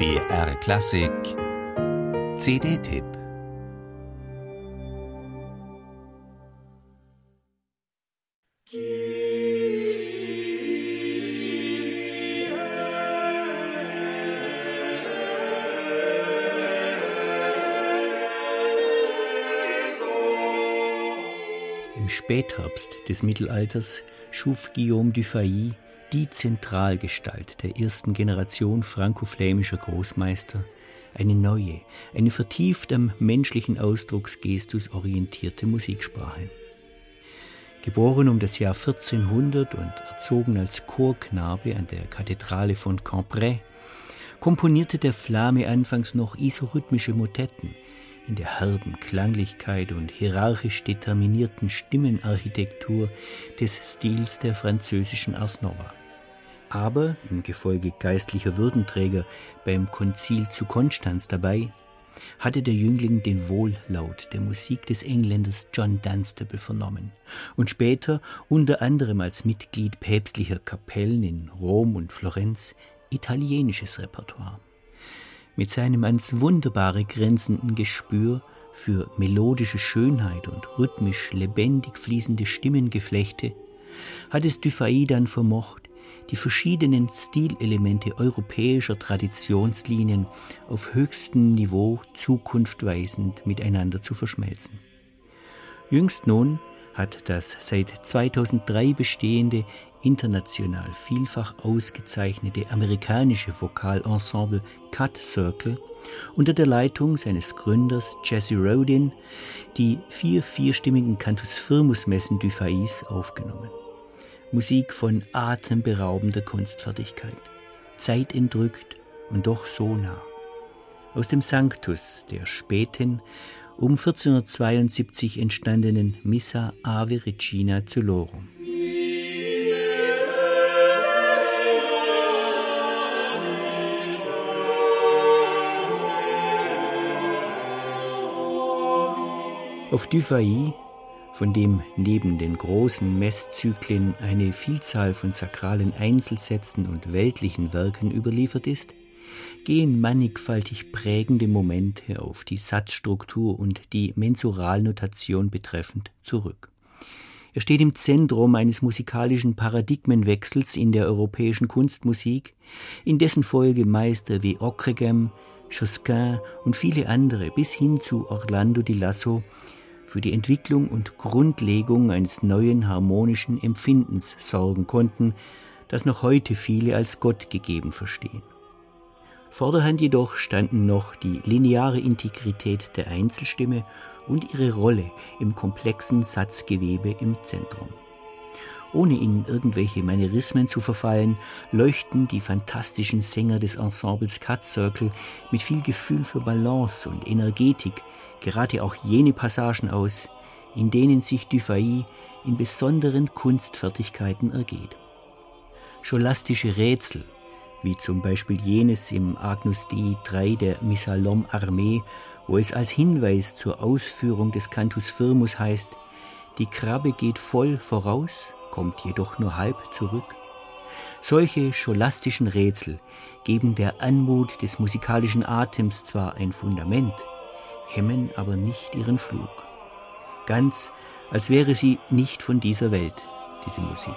BR Klassik. CD-Tipp Im Spätherbst des Mittelalters schuf Guillaume Dufay die Zentralgestalt der ersten Generation franco-flämischer Großmeister, eine neue, eine vertieft am menschlichen Ausdrucksgestus orientierte Musiksprache. Geboren um das Jahr 1400 und erzogen als Chorknabe an der Kathedrale von Cambrai, komponierte der Flame anfangs noch isorhythmische Motetten in der herben Klanglichkeit und hierarchisch determinierten Stimmenarchitektur des Stils der französischen Ars Nova aber im Gefolge geistlicher Würdenträger beim Konzil zu Konstanz dabei, hatte der Jüngling den Wohllaut der Musik des Engländers John Dunstable vernommen und später unter anderem als Mitglied päpstlicher Kapellen in Rom und Florenz italienisches Repertoire. Mit seinem ans Wunderbare grenzenden Gespür für melodische Schönheit und rhythmisch lebendig fließende Stimmengeflechte hat es Dufay dann vermocht, die verschiedenen Stilelemente europäischer Traditionslinien auf höchstem Niveau zukunftweisend miteinander zu verschmelzen. Jüngst nun hat das seit 2003 bestehende international vielfach ausgezeichnete amerikanische Vokalensemble Cut Circle unter der Leitung seines Gründers Jesse Rodin die vier vierstimmigen Cantus Firmus Messen du Fais aufgenommen. Musik von atemberaubender Kunstfertigkeit, zeitentrückt und doch so nah. Aus dem Sanctus der späten, um 1472 entstandenen Missa Ave Regina Celorum. Auf Dufay von dem neben den großen Messzyklen eine Vielzahl von sakralen Einzelsätzen und weltlichen Werken überliefert ist, gehen mannigfaltig prägende Momente auf die Satzstruktur und die Mensuralnotation betreffend zurück. Er steht im Zentrum eines musikalischen Paradigmenwechsels in der europäischen Kunstmusik, in dessen Folge Meister wie Ockham, Josquin und viele andere bis hin zu Orlando di Lasso für die Entwicklung und Grundlegung eines neuen harmonischen Empfindens sorgen konnten, das noch heute viele als Gott gegeben verstehen. Vorderhand jedoch standen noch die lineare Integrität der Einzelstimme und ihre Rolle im komplexen Satzgewebe im Zentrum. Ohne in irgendwelche Manierismen zu verfallen, leuchten die fantastischen Sänger des Ensembles Cut Circle mit viel Gefühl für Balance und Energetik gerade auch jene Passagen aus, in denen sich Dufay in besonderen Kunstfertigkeiten ergeht. Scholastische Rätsel, wie zum Beispiel jenes im Agnus Dei 3 der Missalom Armee, wo es als Hinweis zur Ausführung des Cantus Firmus heißt, die Krabbe geht voll voraus kommt jedoch nur halb zurück. Solche scholastischen Rätsel geben der Anmut des musikalischen Atems zwar ein Fundament, hemmen aber nicht ihren Flug. Ganz als wäre sie nicht von dieser Welt, diese Musik.